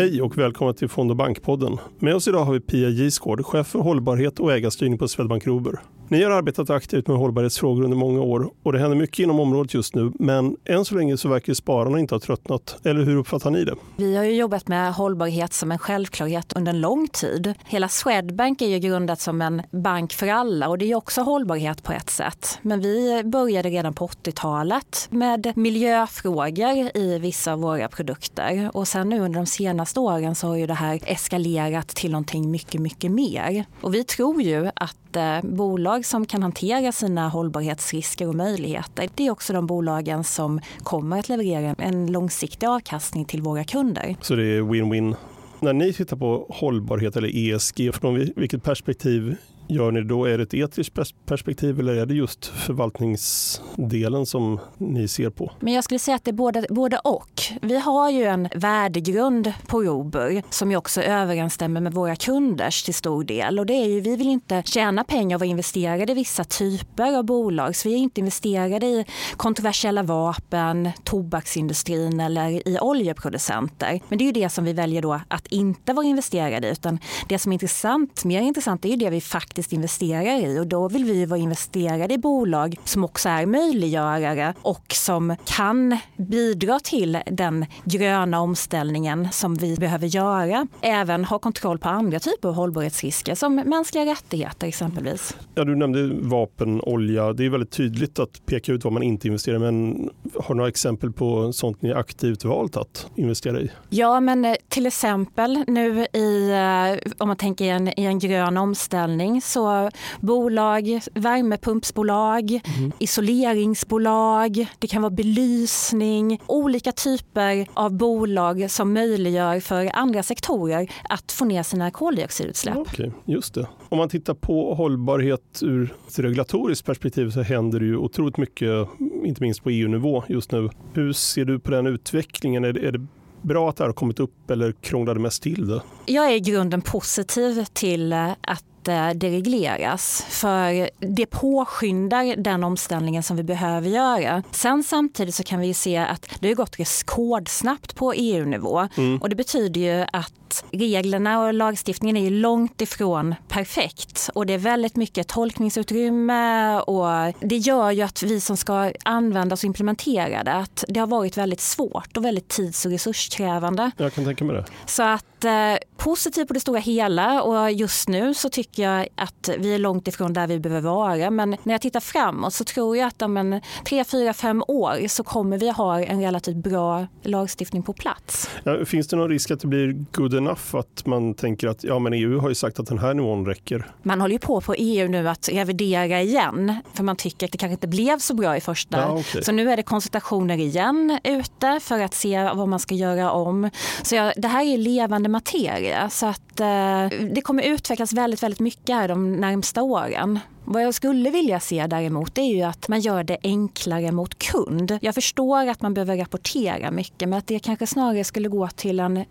Hej och välkomna till Fond och bankpodden. Med oss idag har vi Pia Gisgård, chef för hållbarhet och ägarstyrning på Swedbank Robur. Ni har arbetat aktivt med hållbarhetsfrågor under många år och det händer mycket inom området just nu. Men än så länge så verkar spararna inte ha tröttnat. Eller hur uppfattar ni det? Vi har ju jobbat med hållbarhet som en självklarhet under en lång tid. Hela Swedbank är ju grundat som en bank för alla och det är också hållbarhet på ett sätt. Men vi började redan på 80-talet med miljöfrågor i vissa av våra produkter och sen nu under de senaste åren så har ju det här eskalerat till någonting mycket, mycket mer. Och vi tror ju att eh, bolag som kan hantera sina hållbarhetsrisker och möjligheter, det är också de bolagen som kommer att leverera en långsiktig avkastning till våra kunder. Så det är win-win? När ni tittar på hållbarhet eller ESG, från vilket perspektiv gör ni då? Är det ett etiskt perspektiv eller är det just förvaltningsdelen som ni ser på? Men jag skulle säga att det är både, både och. Vi har ju en värdegrund på Robur som ju också överensstämmer med våra kunders till stor del. Och det är ju, vi vill inte tjäna pengar och vara investerade i vissa typer av bolag. Så vi är inte investerade i kontroversiella vapen, tobaksindustrin eller i oljeproducenter. Men det är ju det som vi väljer då att inte vara investerade i. Utan det som är intressant, mer intressant är ju det vi faktiskt faktiskt investerar i och då vill vi vara investerade i bolag som också är möjliggörare och som kan bidra till den gröna omställningen som vi behöver göra. Även ha kontroll på andra typer av hållbarhetsrisker som mänskliga rättigheter exempelvis. Ja, du nämnde vapen, olja. Det är väldigt tydligt att peka ut vad man inte investerar i. Men har du några exempel på sånt ni aktivt valt att investera i? Ja, men eh, till exempel nu i, eh, om man tänker i en, i en grön omställning så bolag, värmepumpsbolag, mm. isoleringsbolag, det kan vara belysning, olika typer av bolag som möjliggör för andra sektorer att få ner sina koldioxidutsläpp. Okej, just det. Om man tittar på hållbarhet ur ett regulatoriskt perspektiv så händer det ju otroligt mycket, inte minst på EU-nivå just nu. Hur ser du på den utvecklingen? Är det, är det bra att det här har kommit upp eller krånglar det mest till det? Jag är i grunden positiv till att Det regleras. För det påskyndar den omställningen som vi behöver göra. Sen samtidigt så kan vi se att det har gått rekordsnabbt på EU-nivå. Mm. Och det betyder ju att reglerna och lagstiftningen är långt ifrån perfekt. Och det är väldigt mycket tolkningsutrymme och det gör ju att vi som ska använda och implementera det, att det har varit väldigt svårt och väldigt tids och resurskrävande. Jag kan tänka mig det. Så att eh, positivt på det stora hela och just nu så tycker tycker jag att vi är långt ifrån där vi behöver vara. Men när jag tittar framåt så tror jag att om en tre, fyra, fem år så kommer vi ha en relativt bra lagstiftning på plats. Ja, finns det någon risk att det blir good enough? Att man tänker att ja, men EU har ju sagt att den här nivån räcker. Man håller ju på på EU nu att revidera igen för man tycker att det kanske inte blev så bra i första. Ja, okay. Så nu är det konsultationer igen ute för att se vad man ska göra om. Så ja, det här är levande materia så att eh, det kommer utvecklas väldigt, väldigt mycket här de närmsta åren. Vad jag skulle vilja se däremot är ju att man gör det enklare mot kund. Jag förstår att man behöver rapportera mycket men att det kanske snarare skulle gå till en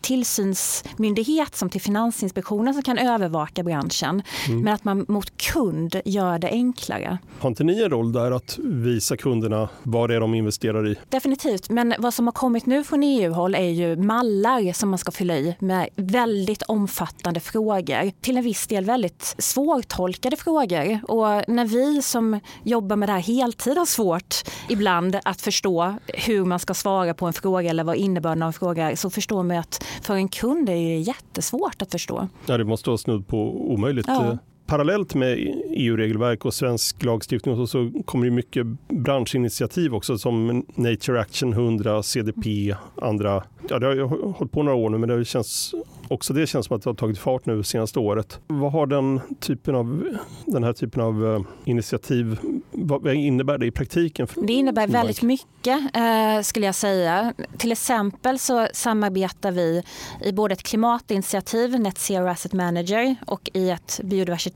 tillsynsmyndighet som till Finansinspektionen som kan övervaka branschen. Mm. Men att man mot kund gör det enklare. Har inte ni en roll där att visa kunderna vad det är de investerar i? Definitivt, men vad som har kommit nu från EU-håll är ju mallar som man ska fylla i med väldigt omfattande frågor. Till en viss del väldigt svårtolkade frågor frågor. Och när vi som jobbar med det här heltid har svårt ibland att förstå hur man ska svara på en fråga eller vad innebörden av en fråga är så förstår man att för en kund är det jättesvårt att förstå. Ja, det måste vara snudd på omöjligt. Ja parallellt med EU-regelverk och svensk lagstiftning så kommer det mycket branschinitiativ också som Nature Action 100, CDP, andra. Ja, det har hållit på några år nu men det känns också det känns som att det har tagit fart nu senaste året. Vad har den, typen av, den här typen av uh, initiativ, vad innebär det i praktiken? det innebär väldigt mycket uh, skulle jag säga. Till exempel så samarbetar vi i både ett klimatinitiativ, Net Zero Asset Manager och i ett biodiversitet,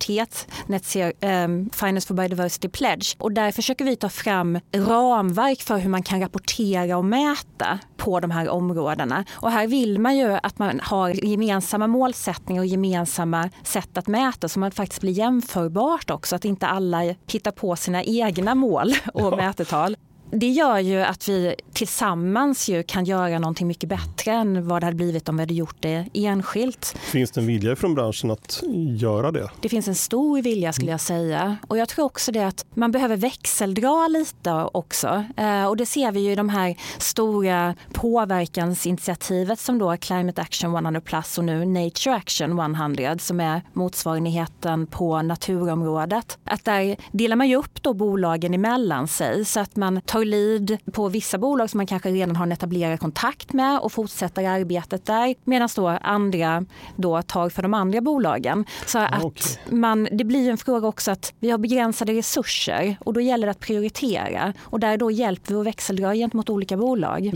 Net Zero um, Finance for Biodiversity Pledge. Och där försöker vi ta fram ramverk för hur man kan rapportera och mäta på de här områdena. Och här vill man ju att man har gemensamma målsättningar och gemensamma sätt att mäta så det faktiskt blir jämförbart också. Att inte alla hittar på sina egna mål och ja. mätetal. Det gör ju att vi tillsammans ju kan göra någonting mycket bättre än vad det hade blivit om vi hade gjort det enskilt. Finns det en vilja från branschen att göra det? Det finns en stor vilja skulle jag säga. Och jag tror också det att man behöver växeldra lite också. Eh, och det ser vi ju i de här stora påverkansinitiativet som då Climate Action 100 Plus och nu Nature Action 100 som är motsvarigheten på naturområdet. Att där delar man ju upp då bolagen emellan sig så att man tar lead på vissa bolag som man kanske redan har en etablerad kontakt med och fortsätter arbetet där medan då andra då tar för de andra bolagen. Så att okay. man, det blir en fråga också att vi har begränsade resurser och då gäller det att prioritera och där då hjälper vi att växeldra gentemot olika bolag.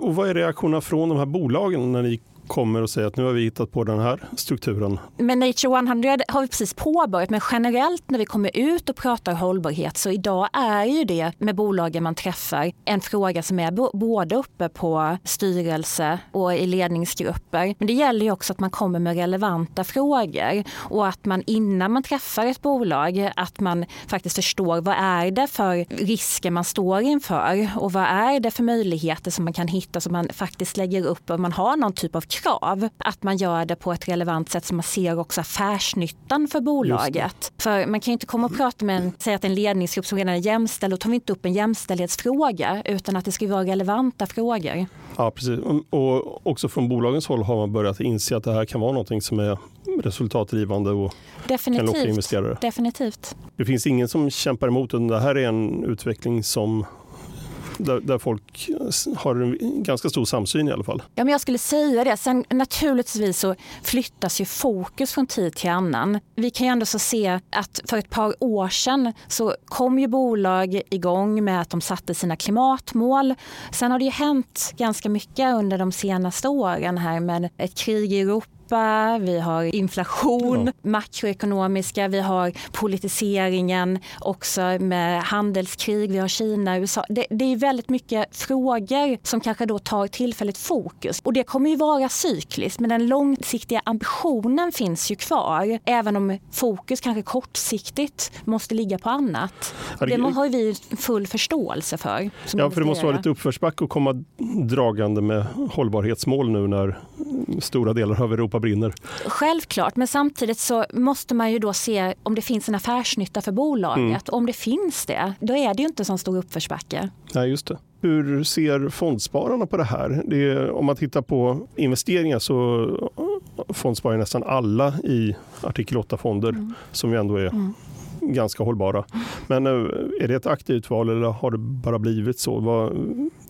Och vad är reaktionerna från de här bolagen när ni kommer och säger att nu har vi hittat på den här strukturen. Men Nature 100 har vi precis påbörjat men generellt när vi kommer ut och pratar hållbarhet så idag är ju det med bolagen man träffar en fråga som är både uppe på styrelse och i ledningsgrupper. Men det gäller ju också att man kommer med relevanta frågor och att man innan man träffar ett bolag att man faktiskt förstår vad är det för risker man står inför och vad är det för möjligheter som man kan hitta som man faktiskt lägger upp och man har någon typ av krav. Att man gör det på ett relevant sätt så man ser också affärsnyttan för bolaget. För man kan ju inte komma och prata med en, säga att en ledningsgrupp som redan är jämställd, då tar vi inte upp en jämställdhetsfråga utan att det ska vara relevanta frågor. Ja, precis. Och också från bolagens håll har man börjat inse att det här kan vara något som är resultatdrivande och Definitivt. kan locka investerare. Definitivt. Det finns ingen som kämpar emot det här är en utveckling som där, där, folk har en ganska stor samsyn i alla fall. Ja, men jag skulle säga det. Sen naturligtvis så flyttas ju fokus från tid till annan. Vi kan ju ändå så se att för ett par år sedan så kom ju bolag igång med att de satte sina klimatmål. Sen har det ju hänt ganska mycket under de senaste åren här med ett krig i Europa Europa, vi har inflation, ja. makroekonomiska, vi har politiseringen också med handelskrig, vi har Kina, USA. Det, det är väldigt mycket frågor som kanske då tar tillfälligt fokus och det kommer ju vara cykliskt men den långsiktiga ambitionen finns ju kvar även om fokus kanske kortsiktigt måste ligga på annat. Det har vi full förståelse för. Ja, för det måste vara lite uppförsbacke att komma dragande med hållbarhetsmål nu när stora delar av Europa brinner. Självklart, men samtidigt så måste man ju då se om det finns en affärsnytta för bolaget. Mm. Om det finns det, då är det ju inte så stor uppförsbacke. Nej, just det. Hur ser fondspararna på det här? Det är, om man tittar på investeringar så fondsparar nästan alla i artikel 8-fonder mm. som ju ändå är mm ganska hållbara. Men eh, är det ett aktivt val eller har det bara blivit så? Vad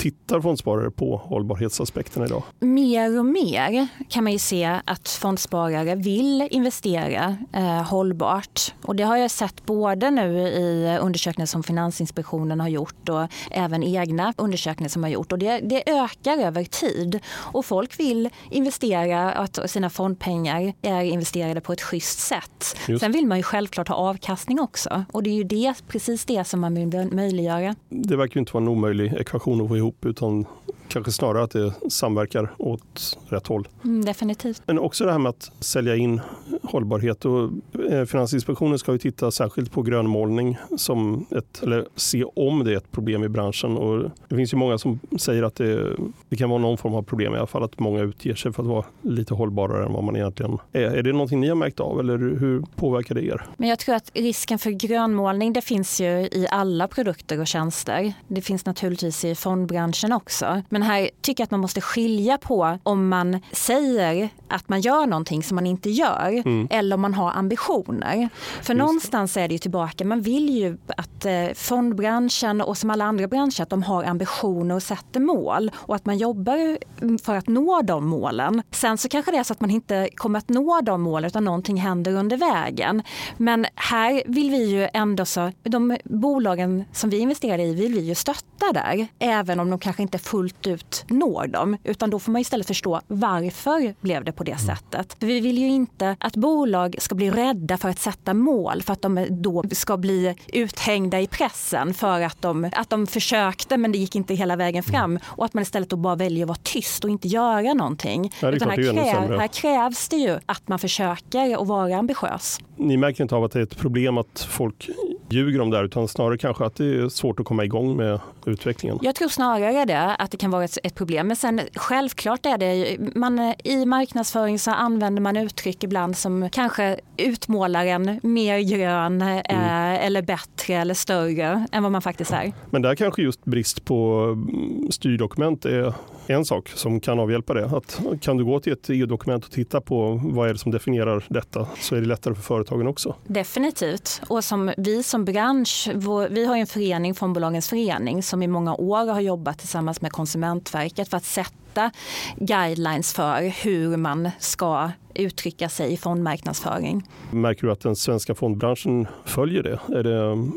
tittar fondsparare på hållbarhetsaspekterna idag? Mer och mer kan man ju se att fondsparare vill investera eh, hållbart. Och det har jag sett både nu i undersökningar som Finansinspektionen har gjort och även egna undersökningar som har gjort. Och det, det ökar över tid. Och folk vill investera, att sina fondpengar är investerade på ett schysst sätt. Just. Sen vill man ju självklart ha avkastning också. Och det är ju det, precis det som man vill möjliggöra. Det verkar inte vara en omöjlig ekvation att få ihop utan kanske snarare att det samverkar åt rätt håll. Mm, definitivt. Men också det här med att sälja in hållbarhet. Och eh, Finansinspektionen ska ju titta särskilt på grönmålning som ett, eller se om det är ett problem i branschen. Och det finns ju många som säger att det, det kan vara någon form av problem i alla fall att många utger sig för att vara lite hållbarare än vad man egentligen är. Är det någonting ni har märkt av eller hur påverkar det er? Men jag tror att risken för grönmålning det finns ju i alla produkter och tjänster. Det finns naturligtvis i fondbranschen också. Men här tycker jag att man måste skilja på om man säger att man gör någonting som man inte gör mm. eller om man har ambitioner. För Just någonstans är det ju tillbaka, man vill ju att eh, fondbranschen och som alla andra branscher att de har ambitioner och sätter mål och att man jobbar för att nå de målen. Sen så kanske det är så att man inte kommer att nå de målen utan någonting händer under vägen. Men här vill vi ju ändå så, de bolagen som vi investerar i vill vi ju stötta där, även om de kanske inte fullt ut når dem, utan då får man istället förstå varför blev det på det sättet. För vi vill ju inte att bolag ska bli rädda för att sätta mål för att de då ska bli uthängda i pressen för att de, att de försökte men det gick inte hela vägen fram och att man istället då bara väljer att vara tyst och inte göra någonting. Ja, Utan här, kräv, här krävs det ju att man försöker att vara ambitiös. Ni märker inte av att det är ett problem att folk ljuger de där utan snarare kanske att det är svårt att komma igång med utvecklingen? Jag tror snarare det, att det kan vara ett, ett problem. Men sen självklart är det, man, i marknadsföring så använder man uttryck ibland som kanske utmålar en mer grön mm. eh, eller bättre eller större än vad man faktiskt är. Men där kanske just brist på mm, styrdokument är en sak som kan avhjälpa det. Att kan du gå till ett EU-dokument och titta på vad är det som definierar detta så är det lättare för företagen också. Definitivt. Och som vi som bransch, vi har en förening, Fondbolagens förening, som i många år har jobbat tillsammans med Konsumentverket för att sätta guidelines för hur man ska uttrycka sig i fondmarknadsföring. Märker du att den svenska fondbranschen följer det? Är det,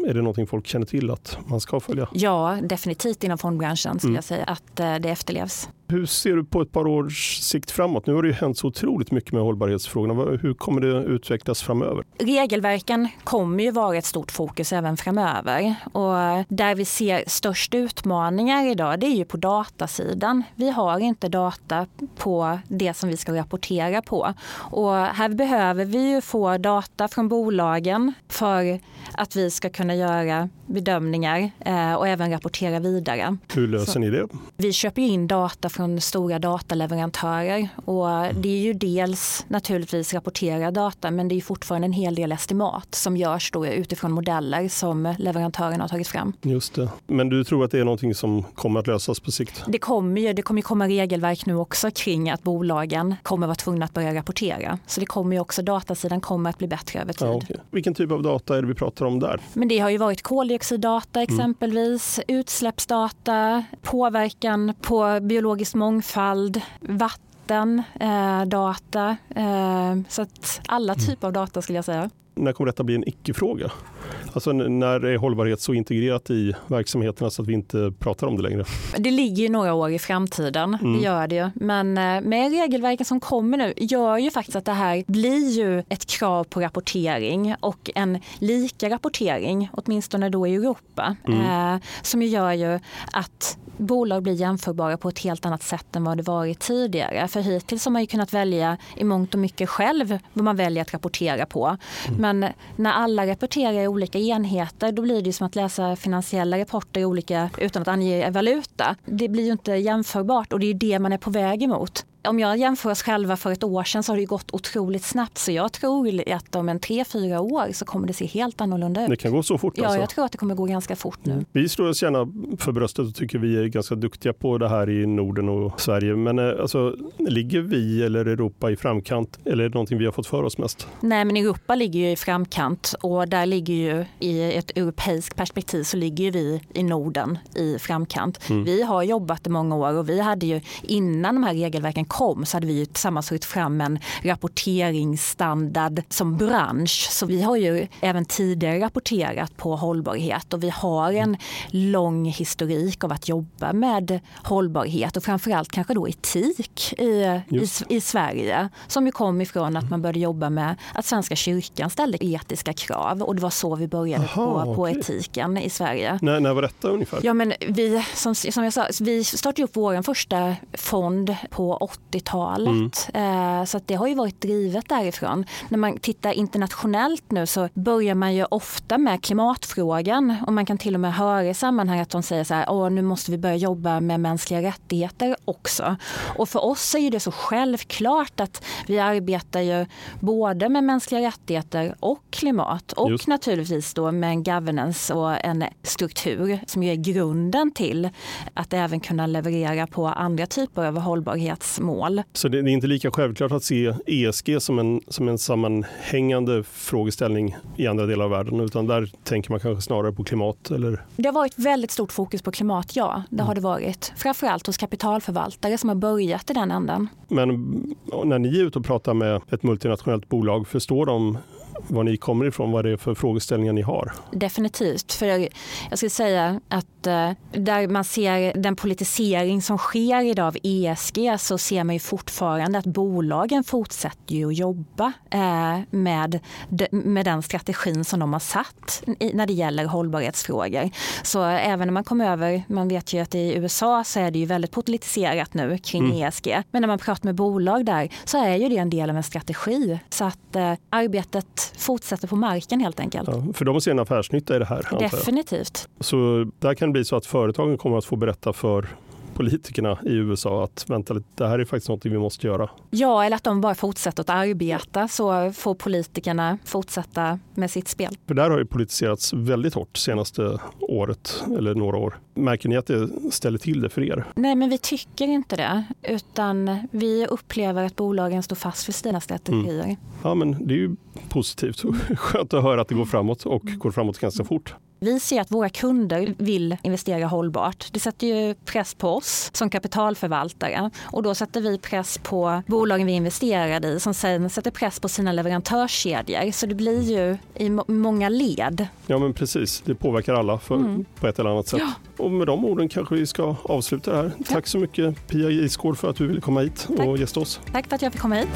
är det någonting folk känner till att man ska följa? Ja, definitivt inom fondbranschen skulle mm. jag säga att eh, det efterlevs. Hur ser du på ett par års sikt framåt? Nu har det ju hänt så otroligt mycket med hållbarhetsfrågorna. Hur kommer det utvecklas framöver? Regelverken kommer ju vara ett stort fokus även framöver. Och där vi ser störst utmaningar idag det är ju på datasidan. Vi har inte data på det som vi ska rapportera på. Och här behöver vi ju få data från bolagen för att vi ska kunna göra bedömningar eh, och även rapportera vidare. Hur löser Så, ni det? Vi köper in data från stora dataleverantörer och det är ju dels naturligtvis rapportera data men det är fortfarande en hel del estimat som görs då utifrån modeller som leverantörerna har tagit fram. Just det. Men du tror att det är någonting som kommer att lösas på sikt? Det kommer ju. Det kommer komma regelverk nu också kring att bolagen kommer vara tvungna att börja rapportera. Så det kommer ju också, datasidan kommer att bli bättre över tid. Ja, okay. Vilken typ av data är det vi pratar om där? Men det har ju varit koldioxiddata mm. exempelvis, mm. utsläppsdata, påverkan på biologisk mångfald, vatten, eh, data. Eh, så att alla mm. typer av data skulle jag säga. När kommer detta bli en icke-fråga? Alltså när är hållbarhet så integrerat i verksamheterna så att vi inte pratar om det längre? Det ligger ju några år i framtiden, mm. det gör det ju. Men eh, med regelverken som kommer nu gör ju faktiskt att det här blir ju ett krav på rapportering och en lika rapportering, åtminstone då i Europa, mm. eh, som gör ju att bolag blir jämförbara på ett helt annat sätt än vad det varit tidigare. För hittills har man ju kunnat välja i mångt och mycket själv vad man väljer att rapportera på. Mm. Men när alla rapporterar i olika enheter då blir det som att läsa finansiella rapporter olika utan att ange valuta. Det blir ju inte jämförbart och det är det man är på väg emot om jag jämför oss själva för ett år sedan så har det gått otroligt snabbt. Så jag tror att om en tre, fyra år så kommer det se helt annorlunda ut. Det kan gå så fort? Ja, alltså. jag tror att det kommer gå ganska fort nu. Vi slår oss gärna för bröstet och tycker vi är ganska duktiga på det här i Norden och Sverige. Men eh, alltså, ligger vi eller Europa i framkant eller är det någonting vi har fått för oss mest? Nej, men Europa ligger ju i framkant och där ligger ju i ett europeiskt perspektiv så ligger vi i Norden i framkant. Mm. Vi har jobbat i många år och vi hade ju innan de här regelverken kom så hade vi tillsammans tagit fram en rapporteringsstandard som bransch. Så vi har ju även tidigare rapporterat på hållbarhet och vi har en lång historik av att jobba med hållbarhet och framförallt kanske då etik i, i, i, Sverige som ju kom ifrån att man började jobba med att Svenska kyrkan ställde etiska krav och det var så vi började Aha, på, på okay. etiken i Sverige. När, när var detta ungefär? Ja, men vi, som, som jag sa, vi startade upp vår första fond på 80-talet. Mm. Eh, så det har ju varit drivet därifrån. När man tittar internationellt nu så börjar man ju ofta med klimatfrågan och man kan till och med höra i sammanhang att de säger så här, Åh, nu måste vi börja jobba med mänskliga rättigheter också. Och för oss är det så självklart att vi arbetar ju både med mänskliga rättigheter och klimat och Just. naturligtvis då med en governance och en struktur som är grunden till att även kunna leverera på andra typer av hållbarhetsmål. Så det är inte lika självklart att se ESG som en, som en sammanhängande frågeställning i andra delar av världen, utan där tänker man kanske snarare på klimat? Eller? Det har varit väldigt stort fokus på klimat, ja. Det har mm. det varit. Framförallt hos kapitalförvaltare som har börjat i den änden. Men när ni är ute och pratar med ett multinationellt bolag, förstår de var ni kommer ifrån, vad det är för frågeställningar ni har? Definitivt. För jag, jag skulle säga att eh, där man ser den politisering som sker idag av ESG så ser man ju fortfarande att bolagen fortsätter ju att jobba eh, med, med den strategin som de har satt när det gäller hållbarhetsfrågor. Så även när man kommer över, man vet ju att i USA så är det ju väldigt politiserat nu kring mm. ESG. Men när man pratar med bolag där så är ju det en del av en strategi. Så att eh, arbetet att fortsätta på marken helt enkelt. Ja, för de ser en affärsnytta i det här. Definitivt. Så där kan det bli så att företagen kommer att få berätta för politikerna i USA att vänta lite, det här är faktiskt något vi måste göra. Ja, eller att de bara fortsätter att arbeta så får politikerna fortsätta med sitt spel. För där har ju politiserats väldigt hårt senaste året eller några år. Märker ni att det ställer till det för er? Nej, men vi tycker inte det, utan vi upplever att bolagen står fast för sina strategier. Mm. Ja, men det är ju positivt. Skönt att höra att det går framåt och går framåt ganska fort. Vi ser att våra kunder vill investera hållbart. Det sätter ju press på oss som kapitalförvaltare och då sätter vi press på bolagen vi investerar i som sen sätter press på sina leverantörskedjor. Så det blir ju i många led. Ja men precis, det påverkar alla för, mm. på ett eller annat sätt. Ja. Och med de orden kanske vi ska avsluta det här. Ja. Tack så mycket Pia Gisgård för att du ville komma hit Tack. och gästa oss. Tack för att jag fick komma hit.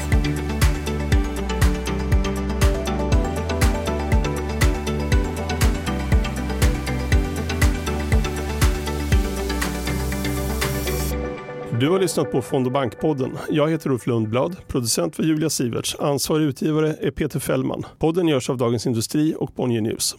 Du har lyssnat på Fond och bankpodden. Jag heter Ulf Lundblad, producent för Julia Siverts. Ansvarig utgivare är Peter Fällman. Podden görs av Dagens Industri och Bonnier News.